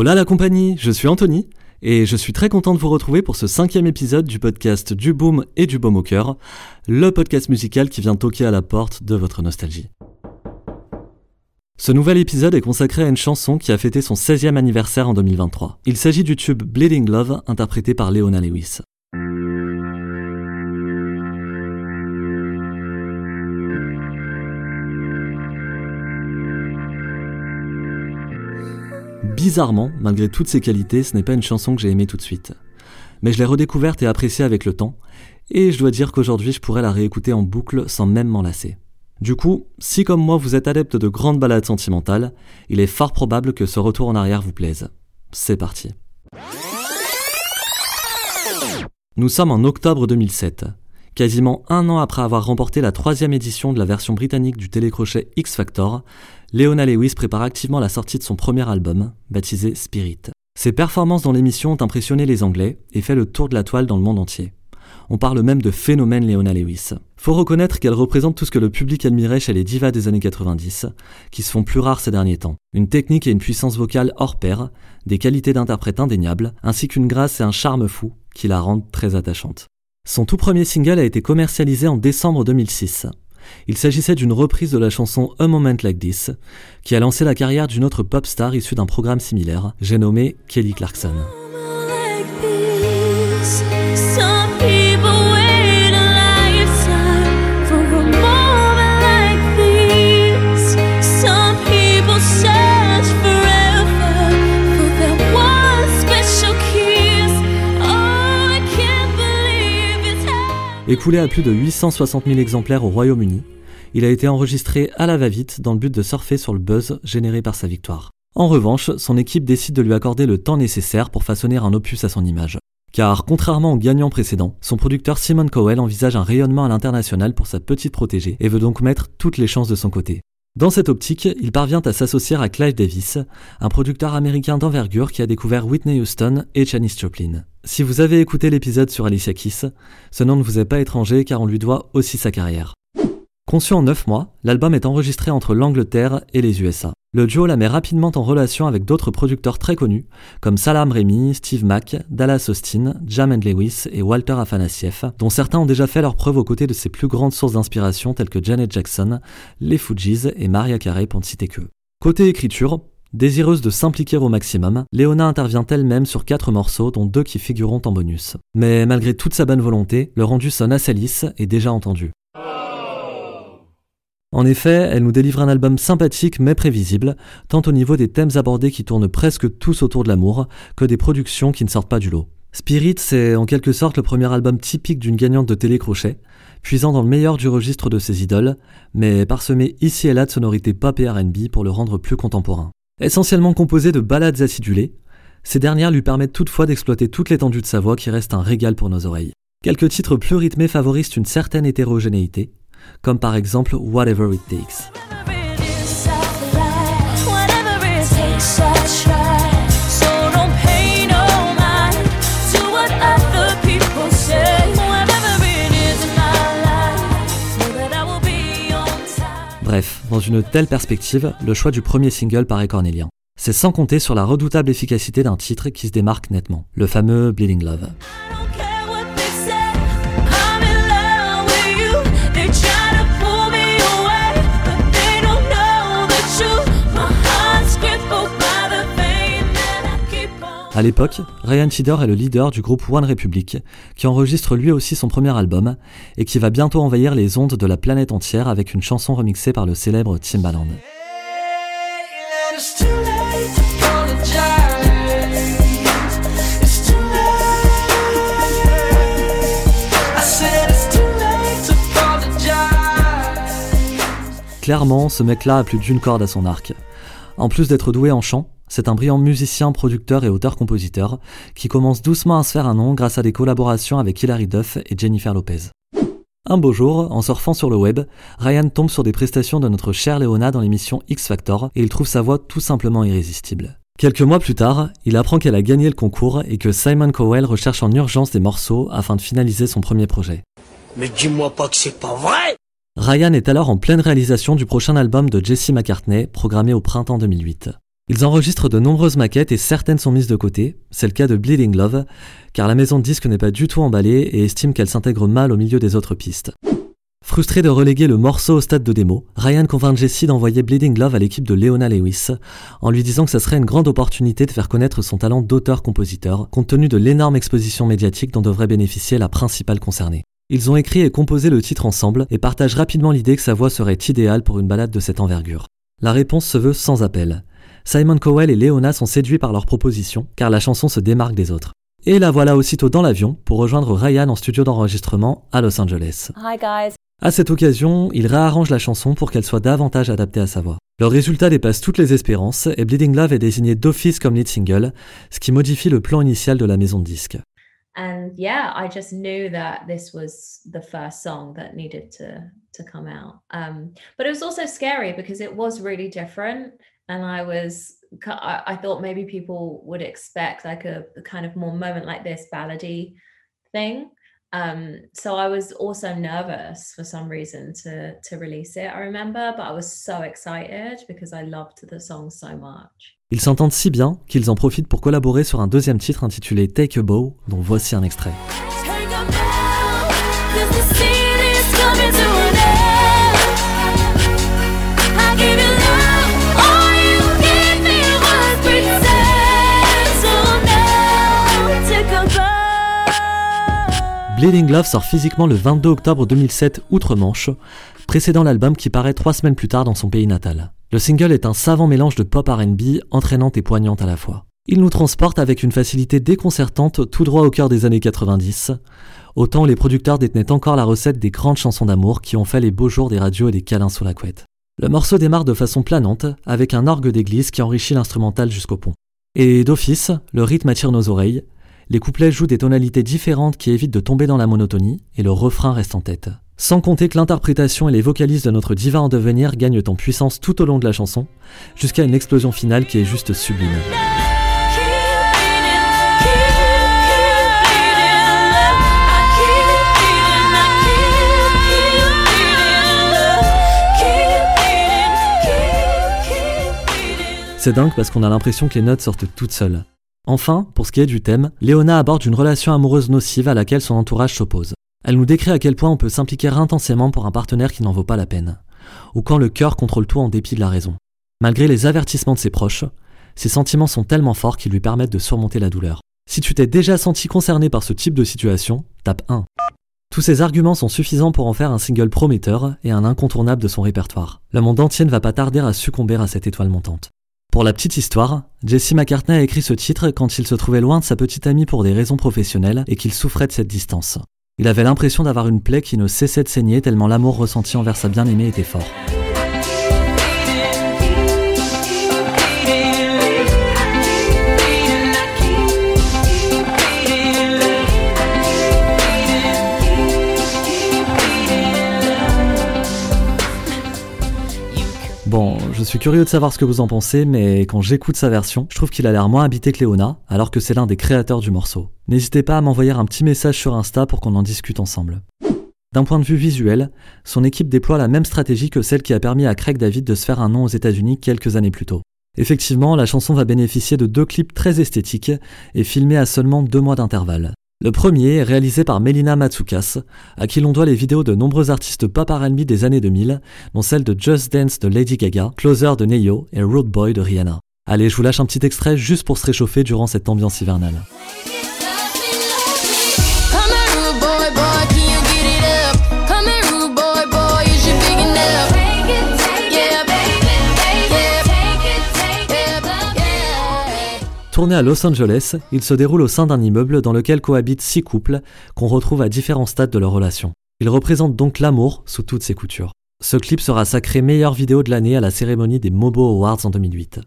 Hola la compagnie, je suis Anthony et je suis très content de vous retrouver pour ce cinquième épisode du podcast Du Boom et du Baume au cœur, le podcast musical qui vient toquer à la porte de votre nostalgie. Ce nouvel épisode est consacré à une chanson qui a fêté son 16e anniversaire en 2023. Il s'agit du tube Bleeding Love interprété par Leona Lewis. Bizarrement, malgré toutes ses qualités, ce n'est pas une chanson que j'ai aimée tout de suite. Mais je l'ai redécouverte et appréciée avec le temps, et je dois dire qu'aujourd'hui je pourrais la réécouter en boucle sans même m'en lasser. Du coup, si comme moi vous êtes adepte de grandes balades sentimentales, il est fort probable que ce retour en arrière vous plaise. C'est parti. Nous sommes en octobre 2007. Quasiment un an après avoir remporté la troisième édition de la version britannique du télécrochet X Factor, Leona Lewis prépare activement la sortie de son premier album, baptisé Spirit. Ses performances dans l'émission ont impressionné les Anglais et fait le tour de la toile dans le monde entier. On parle même de phénomène Leona Lewis. Faut reconnaître qu'elle représente tout ce que le public admirait chez les divas des années 90, qui se font plus rares ces derniers temps. Une technique et une puissance vocale hors pair, des qualités d'interprète indéniables, ainsi qu'une grâce et un charme fou qui la rendent très attachante. Son tout premier single a été commercialisé en décembre 2006. Il s'agissait d'une reprise de la chanson A Moment Like This, qui a lancé la carrière d'une autre pop star issue d'un programme similaire, j'ai nommé Kelly Clarkson. Écoulé à plus de 860 000 exemplaires au Royaume-Uni, il a été enregistré à la va-vite dans le but de surfer sur le buzz généré par sa victoire. En revanche, son équipe décide de lui accorder le temps nécessaire pour façonner un opus à son image. Car, contrairement aux gagnants précédents, son producteur Simon Cowell envisage un rayonnement à l'international pour sa petite protégée et veut donc mettre toutes les chances de son côté. Dans cette optique, il parvient à s'associer à Clive Davis, un producteur américain d'envergure qui a découvert Whitney Houston et Janis Joplin. Si vous avez écouté l'épisode sur Alicia Keys, ce nom ne vous est pas étranger car on lui doit aussi sa carrière. Conçu en 9 mois, l'album est enregistré entre l'Angleterre et les USA. Le duo la met rapidement en relation avec d'autres producteurs très connus, comme Salam Remy, Steve Mack, Dallas Austin, Jam Lewis et Walter Afanasieff, dont certains ont déjà fait leur preuve aux côtés de ses plus grandes sources d'inspiration telles que Janet Jackson, les Fugees et Maria Carey pour ne citer que. Côté écriture, Désireuse de s'impliquer au maximum, Léona intervient elle-même sur quatre morceaux, dont deux qui figureront en bonus. Mais malgré toute sa bonne volonté, le rendu sonne assez lisse et déjà entendu. En effet, elle nous délivre un album sympathique mais prévisible, tant au niveau des thèmes abordés qui tournent presque tous autour de l'amour, que des productions qui ne sortent pas du lot. Spirit, c'est en quelque sorte le premier album typique d'une gagnante de télécrochet, puisant dans le meilleur du registre de ses idoles, mais parsemé ici et là de sonorités pop RB pour le rendre plus contemporain. Essentiellement composé de ballades acidulées, ces dernières lui permettent toutefois d'exploiter toute l'étendue de sa voix qui reste un régal pour nos oreilles. Quelques titres plus rythmés favorisent une certaine hétérogénéité, comme par exemple Whatever It Takes. Bref, dans une telle perspective, le choix du premier single paraît cornélien. C'est sans compter sur la redoutable efficacité d'un titre qui se démarque nettement, le fameux Bleeding Love. À l'époque, Ryan Tidor est le leader du groupe One Republic, qui enregistre lui aussi son premier album et qui va bientôt envahir les ondes de la planète entière avec une chanson remixée par le célèbre Timbaland. Clairement, ce mec-là a plus d'une corde à son arc. En plus d'être doué en chant, c'est un brillant musicien, producteur et auteur-compositeur qui commence doucement à se faire un nom grâce à des collaborations avec Hilary Duff et Jennifer Lopez. Un beau jour, en surfant sur le web, Ryan tombe sur des prestations de notre chère Léona dans l'émission X Factor et il trouve sa voix tout simplement irrésistible. Quelques mois plus tard, il apprend qu'elle a gagné le concours et que Simon Cowell recherche en urgence des morceaux afin de finaliser son premier projet. Mais dis-moi pas que c'est pas vrai Ryan est alors en pleine réalisation du prochain album de Jesse McCartney, programmé au printemps 2008. Ils enregistrent de nombreuses maquettes et certaines sont mises de côté, c'est le cas de Bleeding Love, car la maison de disque n'est pas du tout emballée et estime qu'elle s'intègre mal au milieu des autres pistes. Frustré de reléguer le morceau au stade de démo, Ryan convainc Jesse d'envoyer Bleeding Love à l'équipe de Leona Lewis, en lui disant que ce serait une grande opportunité de faire connaître son talent d'auteur-compositeur, compte tenu de l'énorme exposition médiatique dont devrait bénéficier la principale concernée. Ils ont écrit et composé le titre ensemble et partagent rapidement l'idée que sa voix serait idéale pour une balade de cette envergure. La réponse se veut sans appel. Simon Cowell et Leona sont séduits par leur proposition, car la chanson se démarque des autres. Et la voilà aussitôt dans l'avion pour rejoindre Ryan en studio d'enregistrement à Los Angeles. Hi guys. À cette occasion, il réarrange la chanson pour qu'elle soit davantage adaptée à sa voix. Le résultat dépasse toutes les espérances et Bleeding Love est désigné d'office comme lead single, ce qui modifie le plan initial de la maison de disques. And yeah, I just knew that this was the first song that needed to to come out. Um, but it was also scary because it was really different, and I was I, thought maybe people would expect like a kind of more moment like this ballady thing. Um, so I was also nervous for some reason to to release it. I remember, but I was so excited because I loved the song so much. Ils s'entendent si bien qu'ils en profitent pour collaborer sur un deuxième titre intitulé Take a Bow, dont voici un extrait. Bleeding Love sort physiquement le 22 octobre 2007 outre-Manche, précédant l'album qui paraît trois semaines plus tard dans son pays natal. Le single est un savant mélange de pop RB, entraînante et poignante à la fois. Il nous transporte avec une facilité déconcertante tout droit au cœur des années 90, autant les producteurs détenaient encore la recette des grandes chansons d'amour qui ont fait les beaux jours des radios et des câlins sous la couette. Le morceau démarre de façon planante, avec un orgue d'église qui enrichit l'instrumental jusqu'au pont. Et d'office, le rythme attire nos oreilles, les couplets jouent des tonalités différentes qui évitent de tomber dans la monotonie, et le refrain reste en tête. Sans compter que l'interprétation et les vocalises de notre diva en devenir gagnent en puissance tout au long de la chanson, jusqu'à une explosion finale qui est juste sublime. C'est dingue parce qu'on a l'impression que les notes sortent toutes seules. Enfin, pour ce qui est du thème, Léona aborde une relation amoureuse nocive à laquelle son entourage s'oppose. Elle nous décrit à quel point on peut s'impliquer intensément pour un partenaire qui n'en vaut pas la peine, ou quand le cœur contrôle tout en dépit de la raison. Malgré les avertissements de ses proches, ses sentiments sont tellement forts qu'ils lui permettent de surmonter la douleur. Si tu t'es déjà senti concerné par ce type de situation, tape 1. Tous ces arguments sont suffisants pour en faire un single prometteur et un incontournable de son répertoire. Le monde entier ne va pas tarder à succomber à cette étoile montante. Pour la petite histoire, Jesse McCartney a écrit ce titre quand il se trouvait loin de sa petite amie pour des raisons professionnelles et qu'il souffrait de cette distance. Il avait l'impression d'avoir une plaie qui ne cessait de saigner tellement l'amour ressenti envers sa bien-aimée était fort. Bon, je suis curieux de savoir ce que vous en pensez, mais quand j'écoute sa version, je trouve qu'il a l'air moins habité que Léona, alors que c'est l'un des créateurs du morceau. N'hésitez pas à m'envoyer un petit message sur Insta pour qu'on en discute ensemble. D'un point de vue visuel, son équipe déploie la même stratégie que celle qui a permis à Craig David de se faire un nom aux États-Unis quelques années plus tôt. Effectivement, la chanson va bénéficier de deux clips très esthétiques et filmés à seulement deux mois d'intervalle. Le premier est réalisé par Melina Matsukas, à qui l'on doit les vidéos de nombreux artistes pop des années 2000, dont celle de Just Dance de Lady Gaga, Closer de Neyo et Road Boy de Rihanna. Allez, je vous lâche un petit extrait juste pour se réchauffer durant cette ambiance hivernale. Tourné à Los Angeles, il se déroule au sein d'un immeuble dans lequel cohabitent six couples qu'on retrouve à différents stades de leur relation. Il représente donc l'amour sous toutes ses coutures. Ce clip sera sacré meilleure vidéo de l'année à la cérémonie des Mobo Awards en 2008.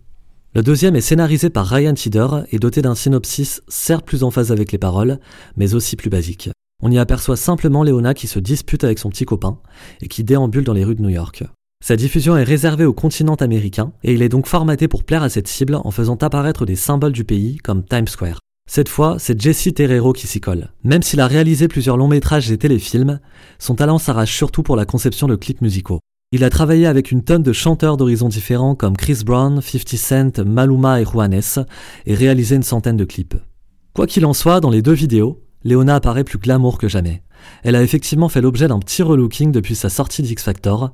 Le deuxième est scénarisé par Ryan Tider et doté d'un synopsis certes plus en phase avec les paroles, mais aussi plus basique. On y aperçoit simplement Léona qui se dispute avec son petit copain et qui déambule dans les rues de New York. Sa diffusion est réservée au continent américain et il est donc formaté pour plaire à cette cible en faisant apparaître des symboles du pays comme Times Square. Cette fois, c'est Jesse Terrero qui s'y colle. Même s'il a réalisé plusieurs longs métrages et téléfilms, son talent s'arrache surtout pour la conception de clips musicaux. Il a travaillé avec une tonne de chanteurs d'horizons différents comme Chris Brown, 50 Cent, Maluma et Juanes et réalisé une centaine de clips. Quoi qu'il en soit, dans les deux vidéos, Léona apparaît plus glamour que jamais. Elle a effectivement fait l'objet d'un petit relooking depuis sa sortie d'X Factor,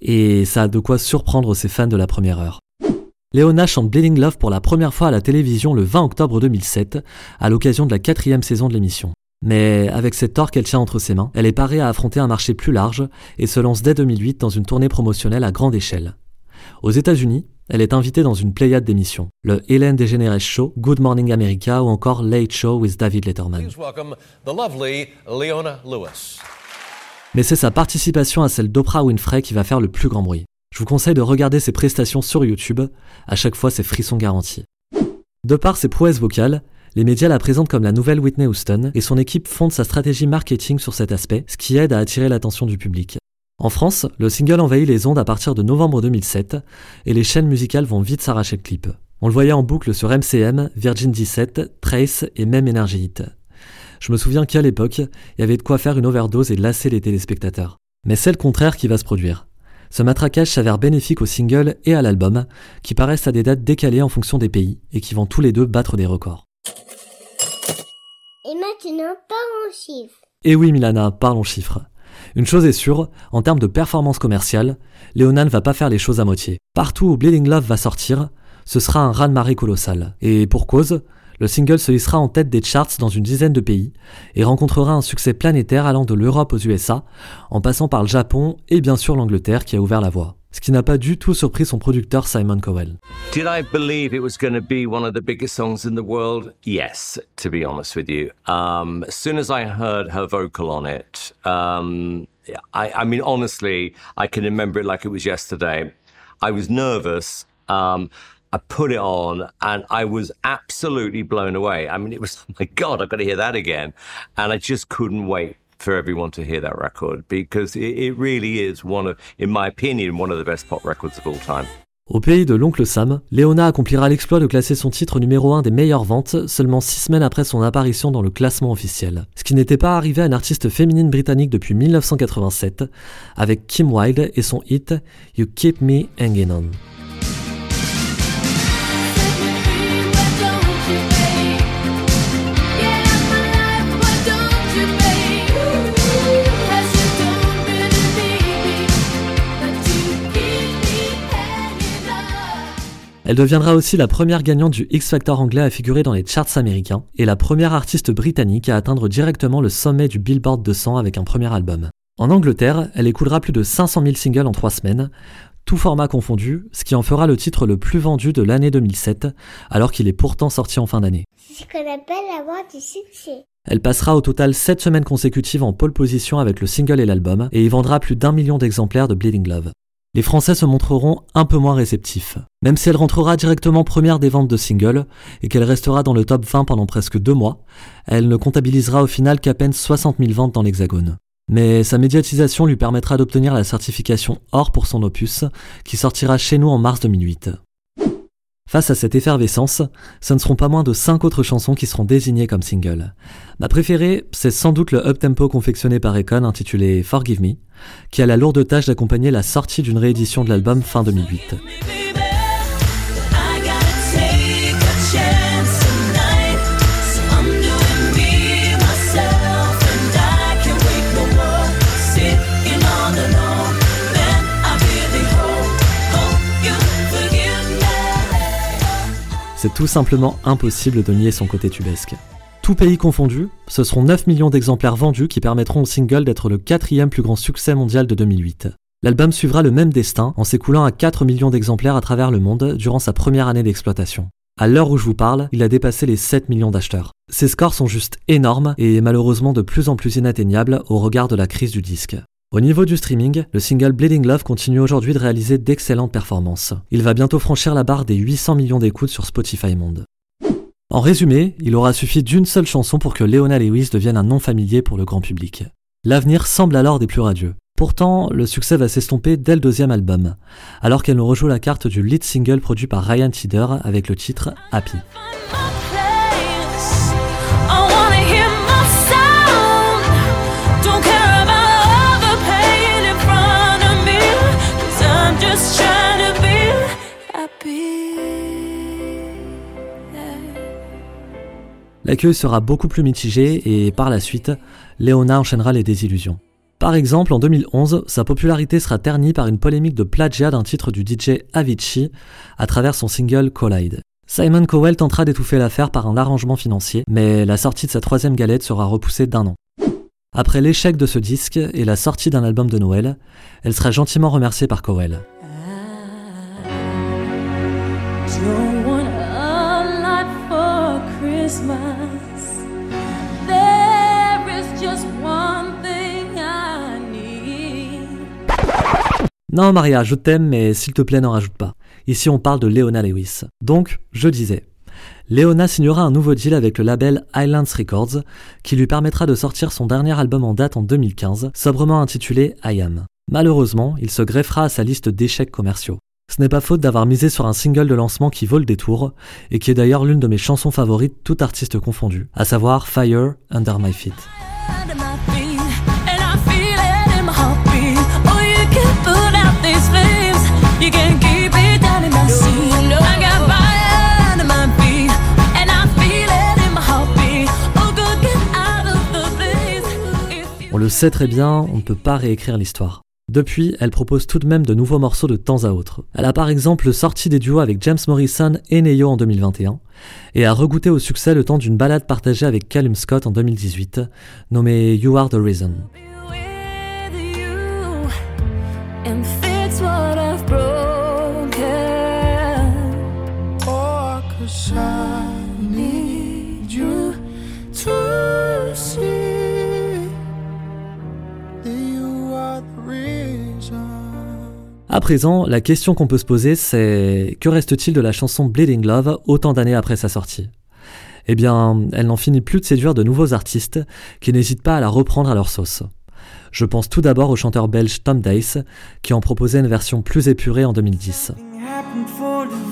et ça a de quoi surprendre ses fans de la première heure. Léona chante Bleeding Love pour la première fois à la télévision le 20 octobre 2007, à l'occasion de la quatrième saison de l'émission. Mais avec cette or qu'elle tient entre ses mains, elle est parée à affronter un marché plus large et se lance dès 2008 dans une tournée promotionnelle à grande échelle. Aux États-Unis, elle est invitée dans une pléiade d'émissions, le Hélène DeGeneres Show, Good Morning America ou encore Late Show with David Letterman. Mais c'est sa participation à celle d'Oprah Winfrey qui va faire le plus grand bruit. Je vous conseille de regarder ses prestations sur YouTube, à chaque fois c'est frisson garanti. De par ses prouesses vocales, les médias la présentent comme la nouvelle Whitney Houston et son équipe fonde sa stratégie marketing sur cet aspect, ce qui aide à attirer l'attention du public. En France, le single envahit les ondes à partir de novembre 2007 et les chaînes musicales vont vite s'arracher le clip. On le voyait en boucle sur MCM, Virgin 17, Trace et même Energy Hit. Je me souviens qu'à l'époque, il y avait de quoi faire une overdose et lasser les téléspectateurs. Mais c'est le contraire qui va se produire. Ce matraquage s'avère bénéfique au single et à l'album, qui paraissent à des dates décalées en fonction des pays et qui vont tous les deux battre des records. Et maintenant, parlons chiffres. Et oui, Milana, parlons chiffres. Une chose est sûre, en termes de performance commerciale, Léona ne va pas faire les choses à moitié. Partout où Bleeding Love va sortir, ce sera un raz-de-marée colossal. Et pour cause, le single se hissera en tête des charts dans une dizaine de pays et rencontrera un succès planétaire allant de l'Europe aux USA, en passant par le Japon et bien sûr l'Angleterre qui a ouvert la voie. Ce qui n'a pas du tout surpris son producteur Simon Cowell. Did I believe it was going to be one of the biggest songs in the world? Yes, to be honest with you. Um, as soon as I heard her vocal on it, um, I, I mean, honestly, I can remember it like it was yesterday. I was nervous. Um, I put it on and I was absolutely blown away. I mean, it was, my God, I've got to hear that again. And I just couldn't wait for everyone to hear that record because it, really is one of, in my opinion, one of the best pop records of all time. Au pays de l'oncle Sam, Léona accomplira l'exploit de classer son titre numéro 1 des meilleures ventes seulement 6 semaines après son apparition dans le classement officiel. Ce qui n'était pas arrivé à une artiste féminine britannique depuis 1987, avec Kim Wilde et son hit You Keep Me Hanging On. Elle deviendra aussi la première gagnante du X Factor anglais à figurer dans les charts américains et la première artiste britannique à atteindre directement le sommet du Billboard 200 avec un premier album. En Angleterre, elle écoulera plus de 500 000 singles en trois semaines, tout format confondu, ce qui en fera le titre le plus vendu de l'année 2007, alors qu'il est pourtant sorti en fin d'année. C'est ce qu'on appelle avoir du succès. Elle passera au total 7 semaines consécutives en pole position avec le single et l'album, et y vendra plus d'un million d'exemplaires de Bleeding Love les Français se montreront un peu moins réceptifs. Même si elle rentrera directement première des ventes de singles et qu'elle restera dans le top 20 pendant presque deux mois, elle ne comptabilisera au final qu'à peine 60 000 ventes dans l'Hexagone. Mais sa médiatisation lui permettra d'obtenir la certification or pour son opus, qui sortira chez nous en mars 2008. Face à cette effervescence, ce ne seront pas moins de 5 autres chansons qui seront désignées comme singles. Ma préférée, c'est sans doute le up-tempo confectionné par Econ intitulé Forgive Me, qui a la lourde tâche d'accompagner la sortie d'une réédition de l'album fin 2008. C'est tout simplement impossible de nier son côté tubesque. Tout pays confondu, ce seront 9 millions d'exemplaires vendus qui permettront au single d'être le quatrième plus grand succès mondial de 2008. L'album suivra le même destin en s'écoulant à 4 millions d'exemplaires à travers le monde durant sa première année d'exploitation. À l'heure où je vous parle, il a dépassé les 7 millions d'acheteurs. Ces scores sont juste énormes et malheureusement de plus en plus inatteignables au regard de la crise du disque. Au niveau du streaming, le single Bleeding Love continue aujourd'hui de réaliser d'excellentes performances. Il va bientôt franchir la barre des 800 millions d'écoutes sur Spotify Monde. En résumé, il aura suffi d'une seule chanson pour que Leona Lewis devienne un nom familier pour le grand public. L'avenir semble alors des plus radieux. Pourtant, le succès va s'estomper dès le deuxième album, alors qu'elle nous rejoue la carte du lead single produit par Ryan Tider avec le titre Happy. L'accueil sera beaucoup plus mitigé et par la suite, Léona enchaînera les désillusions. Par exemple, en 2011, sa popularité sera ternie par une polémique de plagiat d'un titre du DJ Avicii à travers son single Collide. Simon Cowell tentera d'étouffer l'affaire par un arrangement financier, mais la sortie de sa troisième galette sera repoussée d'un an. Après l'échec de ce disque et la sortie d'un album de Noël, elle sera gentiment remerciée par Cowell. Non Maria, je t'aime, mais s'il te plaît n'en rajoute pas. Ici on parle de Leona Lewis. Donc, je disais, Leona signera un nouveau deal avec le label Islands Records, qui lui permettra de sortir son dernier album en date en 2015, sobrement intitulé I Am. Malheureusement, il se greffera à sa liste d'échecs commerciaux. Ce n'est pas faute d'avoir misé sur un single de lancement qui vole des tours, et qui est d'ailleurs l'une de mes chansons favorites, tout artiste confondu, à savoir Fire Under My Feet. On le sait très bien, on ne peut pas réécrire l'histoire. Depuis, elle propose tout de même de nouveaux morceaux de temps à autre. Elle a par exemple sorti des duos avec James Morrison et Neyo en 2021, et a regoûté au succès le temps d'une balade partagée avec Callum Scott en 2018, nommée You Are the Reason. À présent, la question qu'on peut se poser, c'est que reste-t-il de la chanson Bleeding Love autant d'années après sa sortie? Eh bien, elle n'en finit plus de séduire de nouveaux artistes qui n'hésitent pas à la reprendre à leur sauce. Je pense tout d'abord au chanteur belge Tom Dice, qui en proposait une version plus épurée en 2010.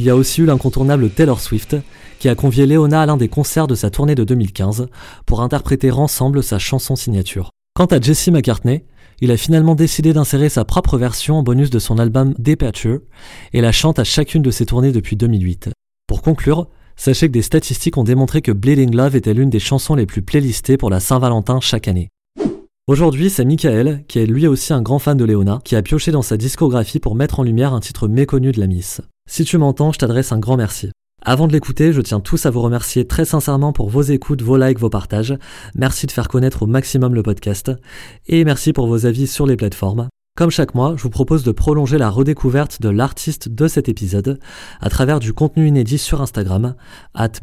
Il y a aussi eu l'incontournable Taylor Swift, qui a convié Léona à l'un des concerts de sa tournée de 2015 pour interpréter ensemble sa chanson signature. Quant à Jesse McCartney, il a finalement décidé d'insérer sa propre version en bonus de son album Departure et la chante à chacune de ses tournées depuis 2008. Pour conclure, sachez que des statistiques ont démontré que Bleeding Love était l'une des chansons les plus playlistées pour la Saint-Valentin chaque année. Aujourd'hui, c'est Michael, qui est lui aussi un grand fan de Léona, qui a pioché dans sa discographie pour mettre en lumière un titre méconnu de la Miss. Si tu m'entends, je t'adresse un grand merci. Avant de l'écouter, je tiens tous à vous remercier très sincèrement pour vos écoutes, vos likes, vos partages. Merci de faire connaître au maximum le podcast. Et merci pour vos avis sur les plateformes. Comme chaque mois, je vous propose de prolonger la redécouverte de l'artiste de cet épisode à travers du contenu inédit sur Instagram, at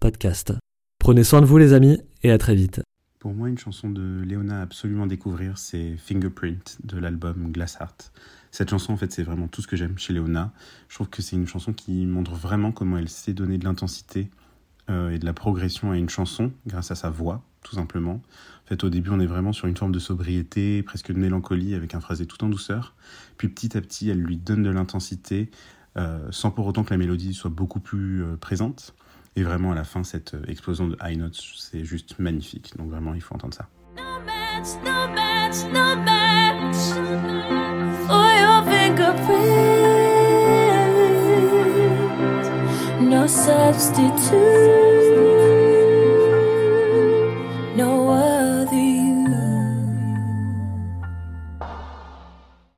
Podcast. Prenez soin de vous les amis et à très vite. Pour moi, une chanson de Léona à absolument découvrir, c'est Fingerprint de l'album Glass Heart. Cette chanson, en fait, c'est vraiment tout ce que j'aime chez Léona. Je trouve que c'est une chanson qui montre vraiment comment elle sait donner de l'intensité euh, et de la progression à une chanson grâce à sa voix, tout simplement. En fait, au début, on est vraiment sur une forme de sobriété, presque de mélancolie, avec un phrasé tout en douceur. Puis petit à petit, elle lui donne de l'intensité, euh, sans pour autant que la mélodie soit beaucoup plus euh, présente. Et vraiment, à la fin, cette explosion de high notes, c'est juste magnifique. Donc vraiment, il faut entendre ça. No no no substitute.